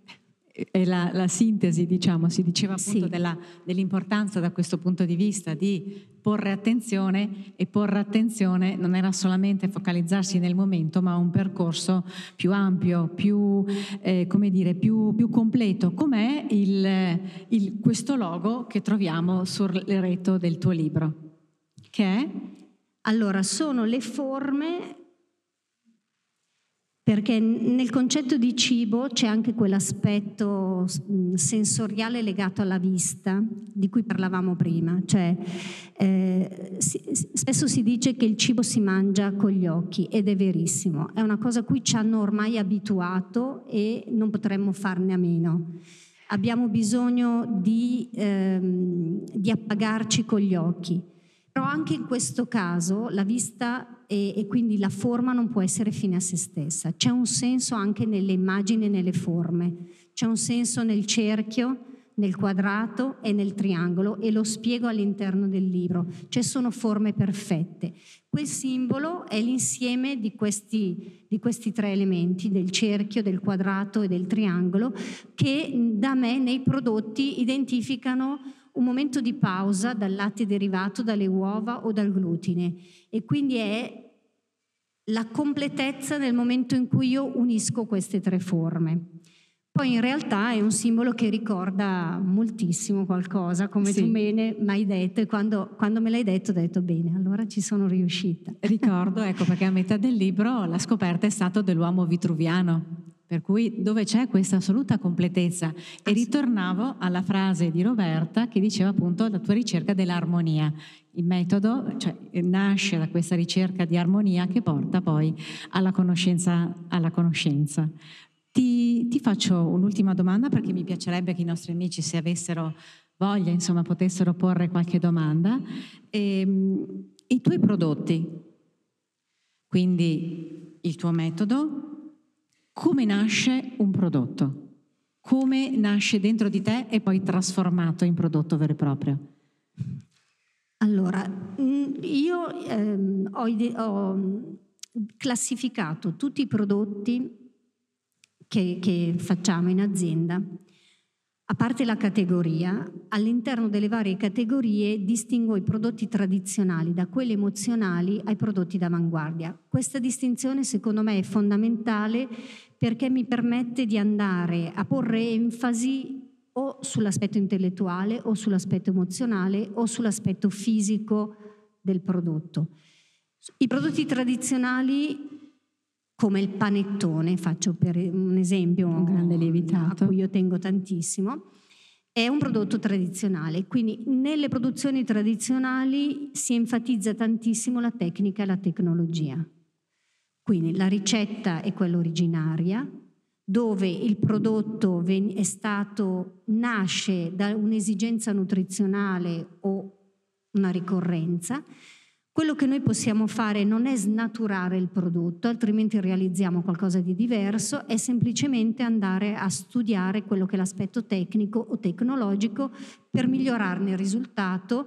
è la, la, sintesi, diciamo, si diceva appunto sì. della, dell'importanza da questo punto di vista di porre attenzione e porre attenzione non era solamente focalizzarsi nel momento, ma un percorso più ampio, più, eh, come dire, più, più completo, com'è il, il, questo logo che troviamo sul retro del tuo libro, che è? Allora, sono le forme perché nel concetto di cibo c'è anche quell'aspetto sensoriale legato alla vista di cui parlavamo prima, cioè eh, si, spesso si dice che il cibo si mangia con gli occhi ed è verissimo, è una cosa a cui ci hanno ormai abituato e non potremmo farne a meno. Abbiamo bisogno di, ehm, di appagarci con gli occhi, però anche in questo caso la vista e, e, quindi la forma non può essere fine a se stessa. C'è un senso anche nelle immagini e nelle forme, c'è un senso nel cerchio, nel quadrato e nel triangolo e lo spiego all'interno del libro. Ci sono forme perfette. Quel simbolo è l'insieme di questi, di questi tre elementi, del cerchio, del quadrato e del triangolo, che da me nei prodotti identificano un momento di pausa dal latte derivato, dalle uova o dal glutine e quindi è la completezza nel momento in cui io unisco queste tre forme. Poi in realtà è un simbolo che ricorda moltissimo qualcosa, come sì. tu bene mi hai detto, e quando, quando, me l'hai detto ho detto bene, allora ci sono riuscita. Ricordo, ecco, perché a metà del libro la scoperta è stata dell'uomo vitruviano, per cui dove c'è questa assoluta completezza. E ritornavo alla frase di Roberta che diceva appunto la tua ricerca dell'armonia. Il metodo cioè, nasce da questa ricerca di armonia che porta poi alla conoscenza. Alla conoscenza. Ti, ti faccio un'ultima domanda perché mi piacerebbe che i nostri amici, se avessero voglia, insomma, potessero porre qualche domanda. E, ehm, I tuoi prodotti, quindi il tuo metodo, come nasce un prodotto, come nasce dentro di te e poi trasformato in prodotto vero e proprio. Allora, mm, io ehm, ho, ho, classificato tutti i prodotti che, che facciamo in azienda a parte la categoria, all'interno delle varie categorie distingo i prodotti tradizionali da quelli emozionali ai prodotti d'avanguardia. Questa distinzione secondo me è fondamentale perché mi permette di andare a porre enfasi o sull'aspetto intellettuale o sull'aspetto emozionale o sull'aspetto fisico del prodotto. I prodotti tradizionali come il panettone, faccio per un esempio un grande lievitato a cui io tengo tantissimo, è un prodotto tradizionale, quindi nelle produzioni tradizionali si enfatizza tantissimo la tecnica e la tecnologia. Quindi la ricetta è quella originaria, dove il prodotto è stato, nasce da un'esigenza nutrizionale o una ricorrenza, quello che noi possiamo fare non è snaturare il prodotto, altrimenti realizziamo qualcosa di diverso, è semplicemente andare a studiare quello che è l'aspetto tecnico o tecnologico per migliorarne il risultato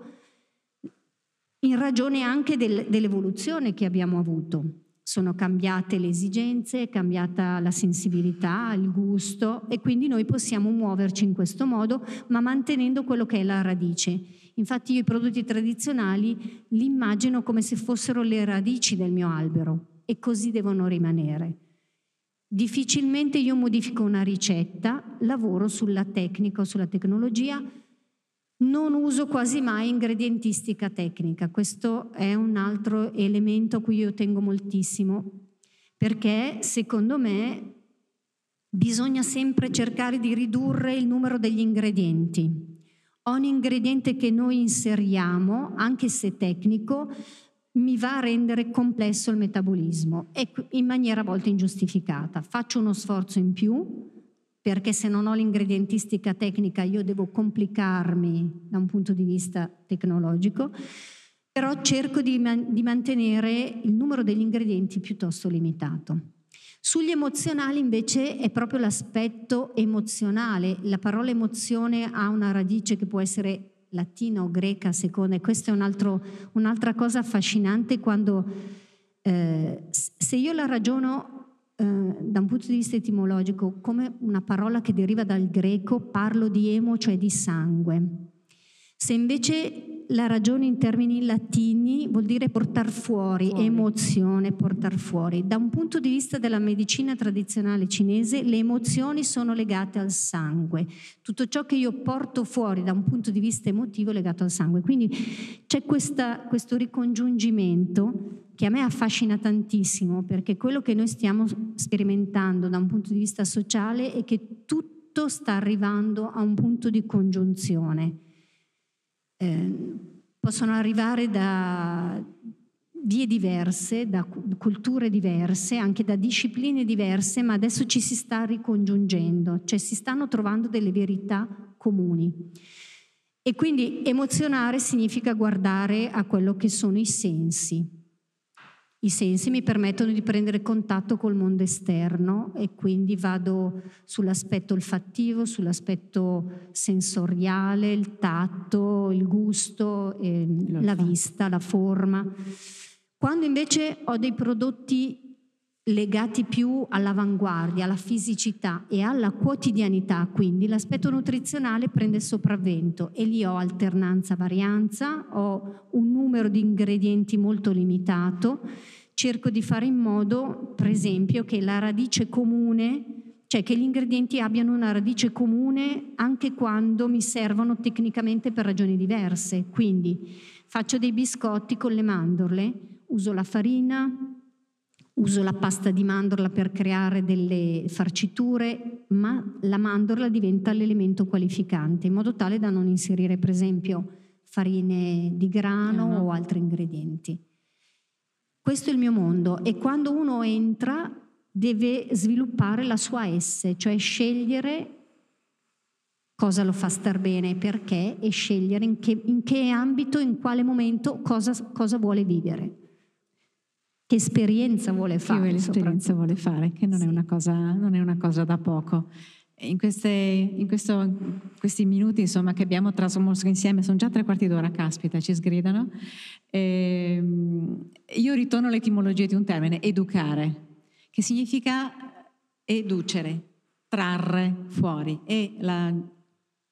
in ragione anche del, dell'evoluzione che abbiamo avuto. Sono cambiate le esigenze, è cambiata la sensibilità, il gusto e quindi noi possiamo muoverci in questo modo, ma mantenendo quello che è la radice. Infatti io i prodotti tradizionali li immagino come se fossero le radici del mio albero e così devono rimanere. Difficilmente io modifico una ricetta, lavoro sulla tecnica o sulla tecnologia, non uso quasi mai ingredientistica tecnica. Questo è un altro elemento a cui io tengo moltissimo, perché secondo me bisogna sempre cercare di ridurre il numero degli ingredienti. ogni ingrediente che noi inseriamo, anche se tecnico, mi va a rendere complesso il metabolismo e in maniera a volte ingiustificata. Faccio uno sforzo in più perché se non ho l'ingredientistica tecnica io devo complicarmi da un punto di vista tecnologico, però cerco di, man- di mantenere il numero degli ingredienti piuttosto limitato. Sugli emozionali invece è proprio l'aspetto emozionale. La parola emozione ha una radice che può essere latina o greca a seconda e questa è un altro, un'altra cosa affascinante quando eh, se io la ragiono eh, da un punto di vista etimologico come una parola che deriva dal greco parlo di emo, cioè di sangue. Se invece la ragione in termini latini vuol dire portare fuori, fuori, emozione, portare fuori. Da un punto di vista della medicina tradizionale cinese, le emozioni sono legate al sangue. Tutto ciò che io porto fuori da un punto di vista emotivo è legato al sangue. Quindi c'è questa, questo ricongiungimento che a me affascina tantissimo, perché quello che noi stiamo sperimentando da un punto di vista sociale è che tutto sta arrivando a un punto di congiunzione eh, possono arrivare da vie diverse, da culture diverse, anche da discipline diverse, ma adesso ci si sta ricongiungendo, cioè si stanno trovando delle verità comuni. E quindi emozionare significa guardare a quello che sono i sensi, i sensi mi permettono di prendere contatto col mondo esterno e quindi vado sull'aspetto olfattivo, sull'aspetto sensoriale, il tatto, il gusto, eh, la vista, la forma. Quando invece ho dei prodotti legati più all'avanguardia, alla fisicità e alla quotidianità, quindi l'aspetto nutrizionale prende sopravvento. E lì ho alternanza, varianza, ho un numero di ingredienti molto limitato, cerco di fare in modo, per esempio, che la radice comune, cioè che gli ingredienti abbiano una radice comune anche quando mi servono tecnicamente per ragioni diverse. Quindi faccio dei biscotti con le mandorle, uso la farina, uso la pasta di mandorla per creare delle farciture, ma la mandorla diventa l'elemento qualificante, in modo tale da non inserire, per esempio, farine di grano uh-huh. o altri ingredienti. Questo è il mio mondo e quando uno entra deve sviluppare la sua S, cioè scegliere cosa lo fa star bene, perché e scegliere in che, in che ambito, in quale momento, cosa, cosa vuole vivere che esperienza vuole fare. Che esperienza vuole fare, che non, sì. è una cosa, non è una cosa da poco. In, queste, in questo, questi minuti insomma, che abbiamo trascorso insieme, sono già tre quarti d'ora, caspita, ci sgridano. Eh, io ritorno all'etimologia di un termine, educare, che significa educere, trarre fuori. E la,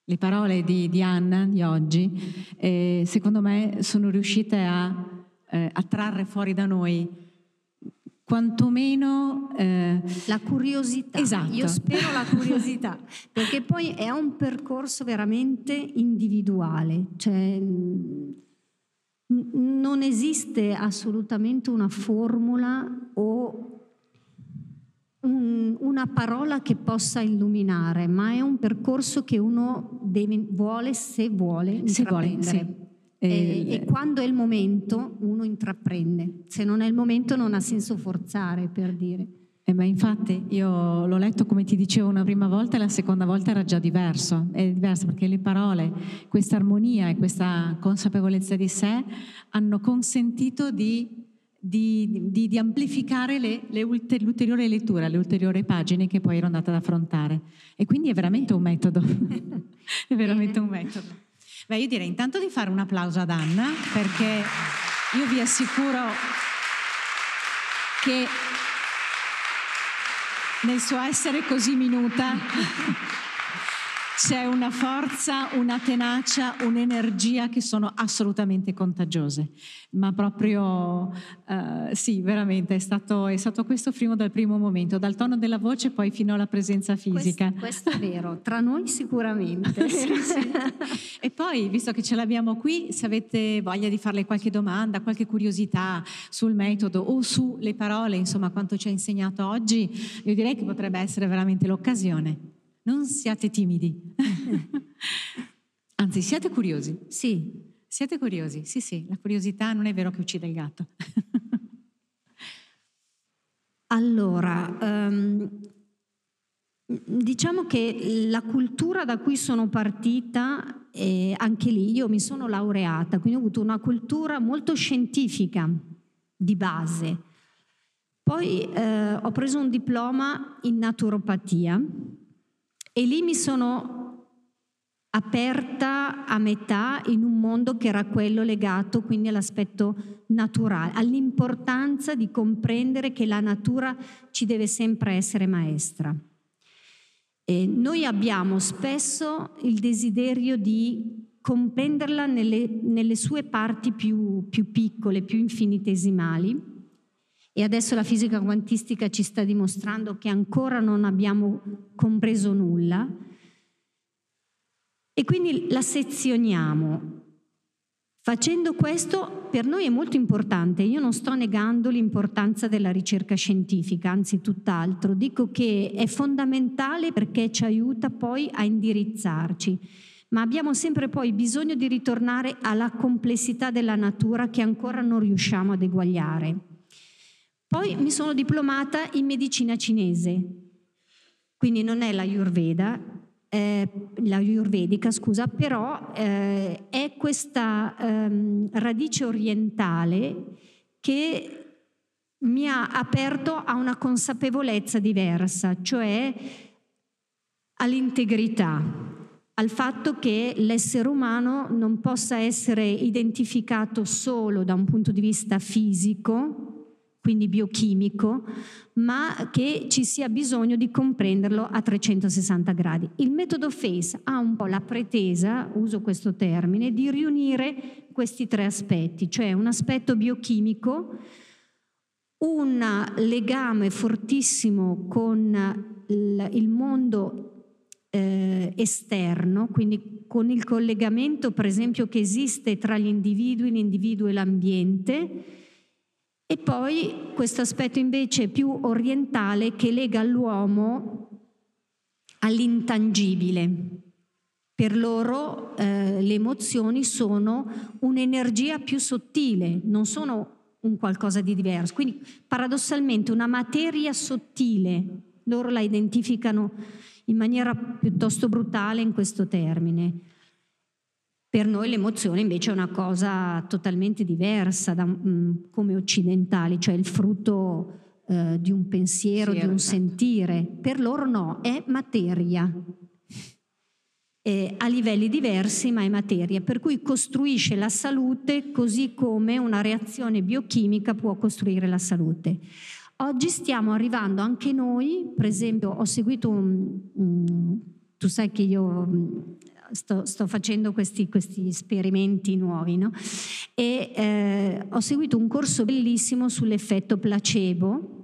le parole di, di, Anna di oggi, eh, secondo me, sono riuscite a, eh, a trarre fuori da noi quantomeno eh, la curiosità. Esatto. Io spero la curiosità, perché poi è un percorso veramente individuale, cioè non esiste assolutamente una formula o un, una parola che possa illuminare, ma è un percorso che uno deve, vuole se vuole se vuole, sì. E, e, quando è il momento uno intraprende, se non è il momento non ha senso forzare per dire. Eh, ma infatti io l'ho letto come ti dicevo una prima volta e la seconda volta era già diverso, è diverso perché le parole, questa armonia e questa consapevolezza di sé hanno consentito di, di, di, di amplificare le, le ulter, l'ulteriore lettura, le ulteriori pagine che poi ero andata ad affrontare. E quindi è veramente un metodo, è veramente un metodo. Beh, io direi intanto di fare un applauso ad Anna perché io vi assicuro che nel suo essere così minuta c'è una forza, una tenacia, un'energia che sono assolutamente contagiose. Ma proprio, uh, sì, veramente è stato, è stato, questo primo dal primo momento, dal tono della voce poi fino alla presenza fisica. Questo, questo è vero, tra noi sicuramente. sì, sì. E poi, visto che ce l'abbiamo qui, se avete voglia di farle qualche domanda, qualche curiosità sul metodo o sulle parole, insomma, quanto ci ha insegnato oggi, io direi che potrebbe essere veramente l'occasione. Non siate timidi. Anzi, siate curiosi. Sì. Siate curiosi, sì, sì, la curiosità non è vero che uccide il gatto. allora, um, diciamo che la cultura da cui sono partita, eh, anche lì io mi sono laureata, quindi ho avuto una cultura molto scientifica di base. Poi eh, ho preso un diploma in naturopatia e lì mi sono aperta a metà in un mondo che era quello legato quindi all'aspetto naturale, all'importanza di comprendere che la natura ci deve sempre essere maestra. E noi abbiamo spesso il desiderio di comprenderla nelle, nelle sue parti più, più piccole, più infinitesimali. E adesso la fisica quantistica ci sta dimostrando che ancora non abbiamo compreso nulla e quindi la sezioniamo. Facendo questo per noi è molto importante, io non sto negando l'importanza della ricerca scientifica, anzi tutt'altro, dico che è fondamentale perché ci aiuta poi a indirizzarci, ma abbiamo sempre poi bisogno di ritornare alla complessità della natura che ancora non riusciamo ad eguagliare. Poi mi sono diplomata in medicina cinese, quindi non è la Ayurveda, eh, la ayurvedica, scusa, però eh, è questa ehm, radice orientale che mi ha aperto a una consapevolezza diversa, cioè all'integrità, al fatto che l'essere umano non possa essere identificato solo da un punto di vista fisico, quindi biochimico, ma che ci sia bisogno di comprenderlo a 360 gradi. Il metodo FACE ha un po' la pretesa, uso questo termine, di riunire questi tre aspetti, cioè un aspetto biochimico, un legame fortissimo con il mondo eh, esterno, quindi con il collegamento per esempio che esiste tra gli individui, l'individuo e l'ambiente, e poi questo aspetto invece più orientale che lega l'uomo all'intangibile. Per loro eh, le emozioni sono un'energia più sottile, non sono un qualcosa di diverso. Quindi paradossalmente una materia sottile, loro la identificano in maniera piuttosto brutale in questo termine. Per noi l'emozione invece è una cosa totalmente diversa da, mh, mm, come occidentali, cioè il frutto eh, di un pensiero, sì, di un esatto. sentire. Per loro no, è materia. Eh, a livelli diversi, ma è materia, per cui costruisce la salute così come una reazione biochimica può costruire la salute. Oggi stiamo arrivando anche noi, per esempio ho seguito un, un tu sai che io sto, sto facendo questi, questi, esperimenti nuovi, no? E eh, ho seguito un corso bellissimo sull'effetto placebo,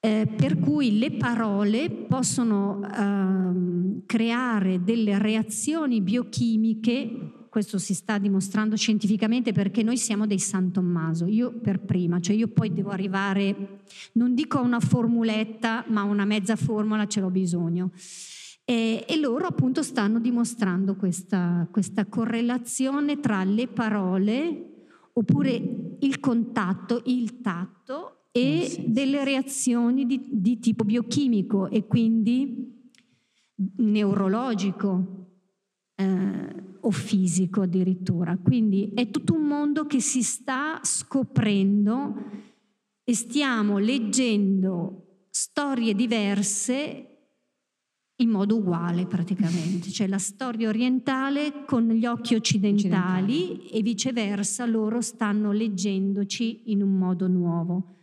eh, per cui le parole possono eh, creare delle reazioni biochimiche questo si sta dimostrando scientificamente perché noi siamo dei San Tommaso, io per prima, cioè io poi devo arrivare, non dico a una formuletta, ma una mezza formula ce l'ho bisogno. E, e loro appunto stanno dimostrando questa, questa correlazione tra le parole oppure il contatto, il tatto e oh, sì, delle reazioni di, di, tipo biochimico e quindi neurologico eh, o fisico addirittura. Quindi è tutto un mondo che si sta scoprendo e stiamo leggendo storie diverse in modo uguale praticamente, cioè la storia orientale con gli occhi occidentali, occidentali, e viceversa loro stanno leggendoci in un modo nuovo.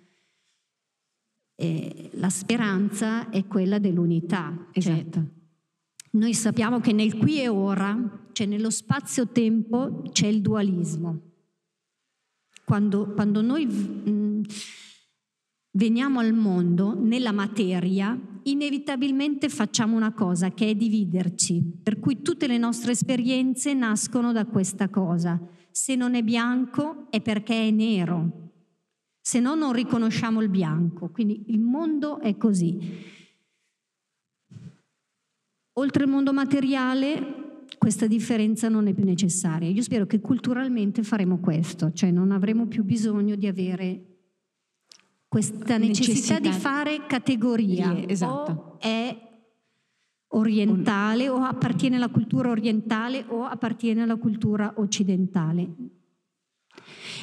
E la speranza è quella dell'unità. Cioè esatto. Cioè, noi sappiamo che nel qui e ora, cioè nello spazio-tempo, c'è il dualismo. Quando, quando noi mh, veniamo al mondo nella materia, inevitabilmente facciamo una cosa che è dividerci, per cui tutte le nostre esperienze nascono da questa cosa. Se non è bianco è perché è nero, se no non riconosciamo il bianco, quindi il mondo è così. Oltre il mondo materiale questa differenza non è più necessaria. Io spero che culturalmente faremo questo, cioè non avremo più bisogno di avere questa necessità, necessità di fare categoria. Esatto. O è orientale o appartiene alla cultura orientale o appartiene alla cultura occidentale.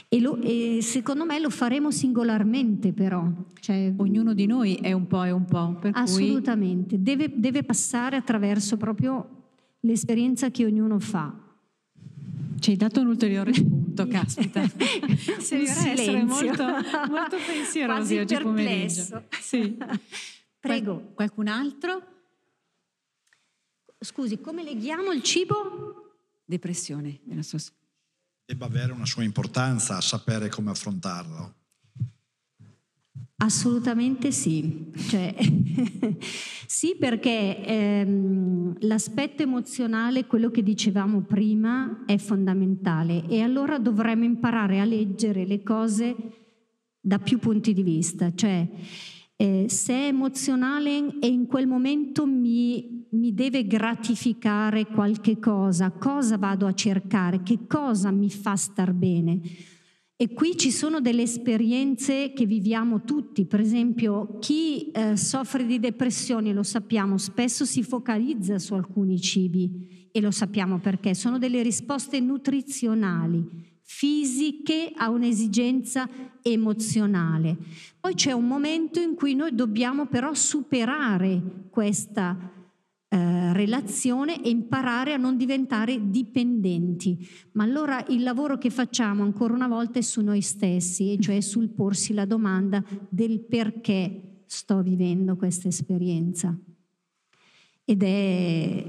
E, lo, e, secondo me lo faremo singolarmente però. Cioè, Ognuno di noi è un po' e un po'. assolutamente, cui... deve, deve passare attraverso proprio l'esperienza che ognuno fa. Ci hai dato un ulteriore spunto, caspita. Sei essere molto, molto pensierosi oggi pomeriggio. Sì. Prego. qualcun altro? Scusi, come leghiamo il cibo? Depressione. Debba avere una sua importanza sapere come affrontarlo. Assolutamente sì, cioè, sì perché ehm, l'aspetto emozionale, quello che dicevamo prima, è fondamentale e allora dovremmo imparare a leggere le cose da più punti di vista, cioè eh, se è emozionale e in quel momento mi, mi deve gratificare qualche cosa, cosa vado a cercare, che cosa mi fa star bene. E qui ci sono delle esperienze che viviamo tutti, per esempio chi eh, soffre di depressione, lo sappiamo, spesso si focalizza su alcuni cibi e lo sappiamo perché sono delle risposte nutrizionali fisiche a un'esigenza emozionale. Poi c'è un momento in cui noi dobbiamo però superare questa eh, relazione e imparare a non diventare dipendenti. Ma allora il lavoro che facciamo ancora una volta è su noi stessi, e cioè sul porsi la domanda del perché sto vivendo questa esperienza. Ed è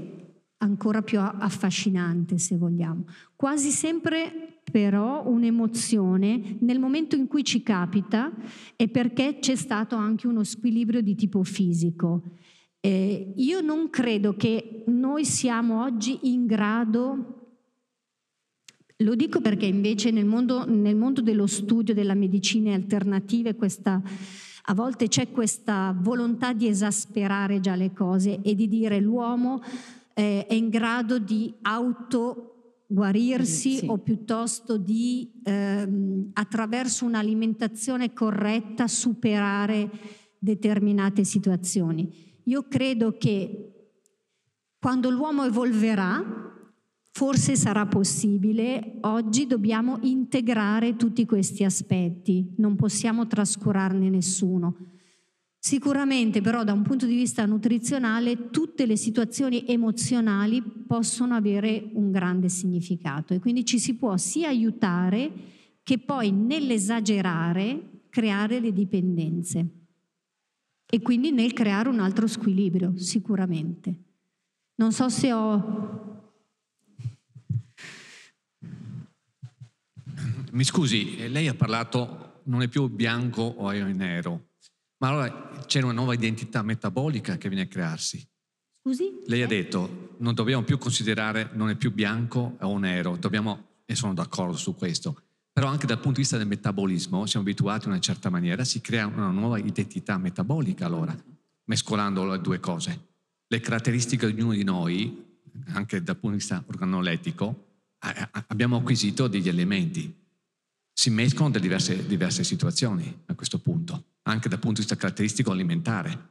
ancora più affascinante, se vogliamo. Quasi sempre però un'emozione nel momento in cui ci capita è perché c'è stato anche uno squilibrio di tipo fisico. Eh, io non credo che noi siamo oggi in grado lo dico perché invece nel mondo, nel mondo, dello studio della medicina alternative questa, a volte c'è questa volontà di esasperare già le cose e di dire l'uomo eh, è in grado di auto guarirsi sì. o piuttosto di ehm, attraverso un'alimentazione corretta superare determinate situazioni. Io credo che quando l'uomo evolverà, forse sarà possibile, oggi dobbiamo integrare tutti questi aspetti, non possiamo trascurarne nessuno. Sicuramente però da un punto di vista nutrizionale tutte le situazioni emozionali possono avere un grande significato e quindi ci si può sia aiutare che poi nell'esagerare creare le dipendenze e quindi nel creare un altro squilibrio, sicuramente. Non so se ho... Mi scusi, lei ha parlato non è più bianco o è nero. Ma allora c'è una nuova identità metabolica che viene a crearsi. Scusi? Lei eh? ha detto, non dobbiamo più considerare non è più bianco o nero, dobbiamo, e sono d'accordo su questo, però anche dal punto di vista del metabolismo, siamo abituati in una certa maniera, si crea una nuova identità metabolica allora, mescolando le due cose. Le caratteristiche di ognuno di noi, anche dal punto di vista organolettico, abbiamo acquisito degli elementi. Si mescolano da diverse, diverse situazioni a questo punto anche dal punto di vista caratteristico alimentare.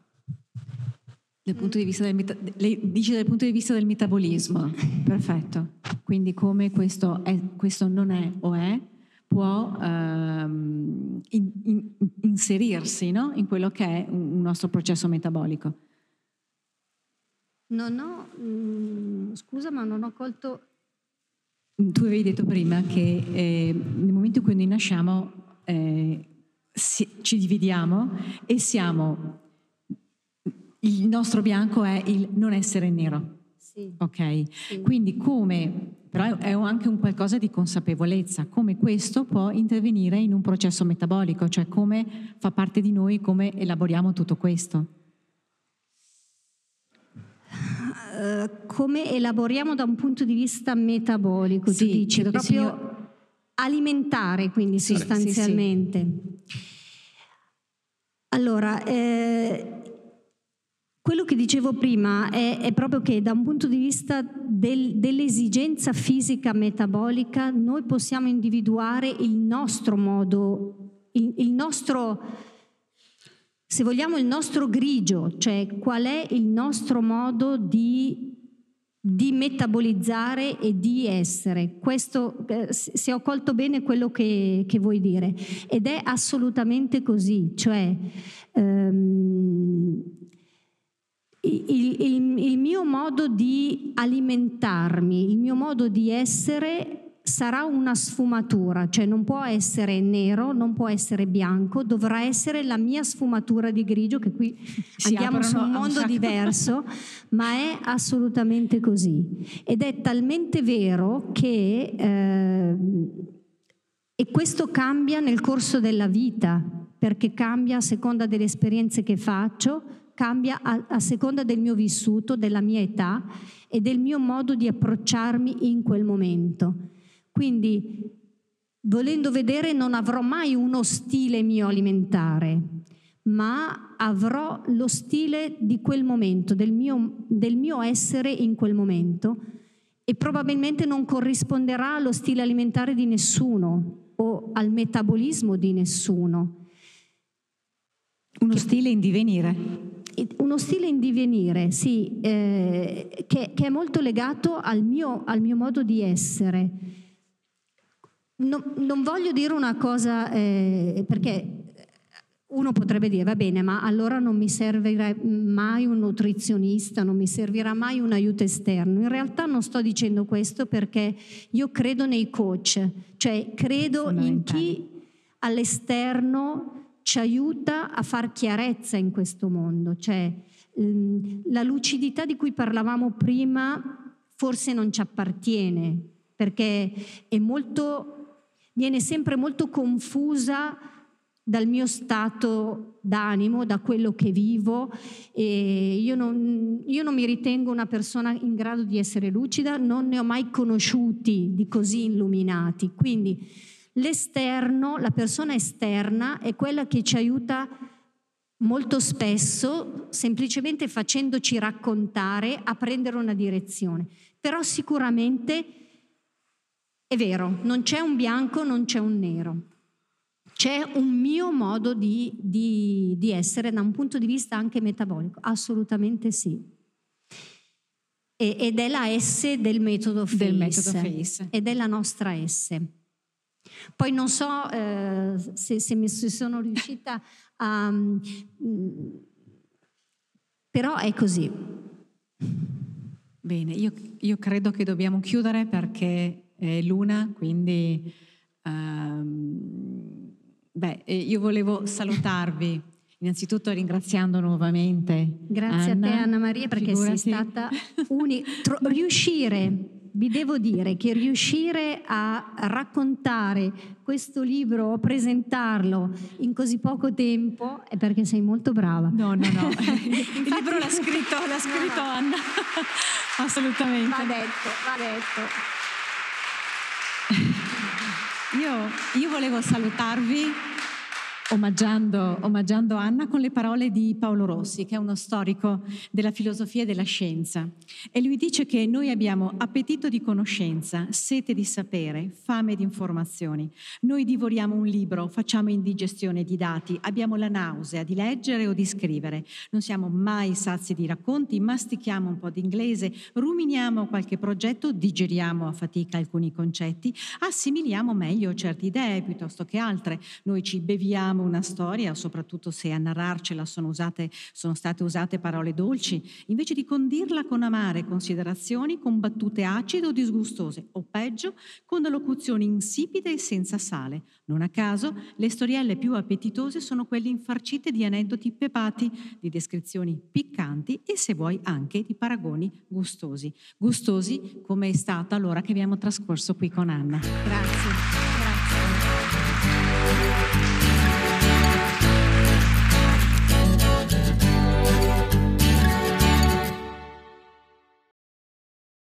Dal punto di vista del meta- dice dal punto di vista del metabolismo, perfetto. Quindi come questo, è, questo non è o è, può ehm, in, in, inserirsi no? in quello che è un nostro processo metabolico. Non ho, mh, mm, scusa ma non ho colto... Tu avevi detto prima che eh, nel momento in cui noi nasciamo eh, si, ci dividiamo e siamo, il nostro bianco è il non essere nero. Sì. Ok? Sì. Quindi come, però è anche un qualcosa di consapevolezza, come questo può intervenire in un processo metabolico, cioè come fa parte di noi, come elaboriamo tutto questo. Uh, come elaboriamo da un punto di vista metabolico, sì, tu dici, proprio signor alimentare, quindi sostanzialmente. Sì, sì. Allora, eh, quello che dicevo prima è, è, proprio che da un punto di vista del, dell'esigenza fisica metabolica noi possiamo individuare il nostro modo, il, il nostro, se vogliamo, il nostro grigio, cioè qual è il nostro modo di, di metabolizzare e di essere. Questo, eh, se ho colto bene quello che, che vuoi dire, ed è assolutamente così, cioè... Um, il, il, il, mio modo di alimentarmi, il mio modo di essere sarà una sfumatura, cioè non può essere nero, non può essere bianco, dovrà essere la mia sfumatura di grigio, che qui si andiamo su un mondo un diverso, ma è assolutamente così. Ed è talmente vero che, eh, e questo cambia nel corso della vita, perché cambia a seconda delle esperienze che faccio, cambia a, a seconda del mio vissuto, della mia età e del mio modo di approcciarmi in quel momento. Quindi, volendo vedere, non avrò mai uno stile mio alimentare, ma avrò lo stile di quel momento, del mio, del mio essere in quel momento e probabilmente non corrisponderà allo stile alimentare di nessuno o al metabolismo di nessuno. Uno stile in divenire uno stile in divenire, sì, eh, che, che, è molto legato al mio, al mio modo di essere. No, non voglio dire una cosa eh, perché uno potrebbe dire, va bene, ma allora non mi servirà mai un nutrizionista, non mi servirà mai un aiuto esterno. In realtà non sto dicendo questo perché io credo nei coach, cioè credo in chi all'esterno ci aiuta a far chiarezza in questo mondo, cioè ehm, la lucidità di cui parlavamo prima forse non ci appartiene perché molto, viene sempre molto confusa dal mio stato d'animo, da quello che vivo. Io, non, io non mi ritengo una persona in grado di essere lucida, non ne ho mai conosciuti di così illuminati. Quindi L'esterno, la persona esterna, è quella che ci aiuta molto spesso semplicemente facendoci raccontare a prendere una direzione. Però sicuramente è vero, non c'è un bianco, non c'è un nero. C'è un mio modo di, di, di essere da un punto di vista anche metabolico, assolutamente sì. E, ed è la S del metodo FACE. Del metodo FACE. Ed è la nostra S. Poi non so eh, se, se, mi, sono riuscita a... Um, però è così. Bene, io, io, credo che dobbiamo chiudere perché è l'una, quindi... Um, beh, io volevo salutarvi. Innanzitutto ringraziando nuovamente. Grazie Anna. a te Anna Maria perché Figurati. sei stata unica. riuscire vi devo dire che riuscire a raccontare questo libro o presentarlo in così poco tempo è perché sei molto brava. No, no, no. Il libro l'ha scritto, l'ha scritto no. Anna. Assolutamente. Va detto, va detto. Io, io volevo salutarvi omaggiando, omaggiando, Anna con le parole di Paolo Rossi, che è uno storico della filosofia e della scienza. E lui dice che noi abbiamo appetito di conoscenza, sete di sapere, fame di informazioni. Noi divoriamo un libro, facciamo indigestione di dati, abbiamo la nausea di leggere o di scrivere. Non siamo mai sazi di racconti, mastichiamo un po' di inglese, ruminiamo qualche progetto, digeriamo a fatica alcuni concetti, assimiliamo meglio certe idee piuttosto che altre. Noi ci beviamo una storia, soprattutto se a narrarcela sono, usate, sono state usate parole dolci, invece di condirla con amare considerazioni, con battute acide o disgustose, o peggio, con locuzioni insipide e senza sale. Non a caso, le storielle più appetitose sono quelle infarcite di aneddoti pepati, di descrizioni piccanti e, se vuoi, anche di paragoni gustosi. Gustosi come è stata l'ora che abbiamo trascorso qui con Anna. Grazie.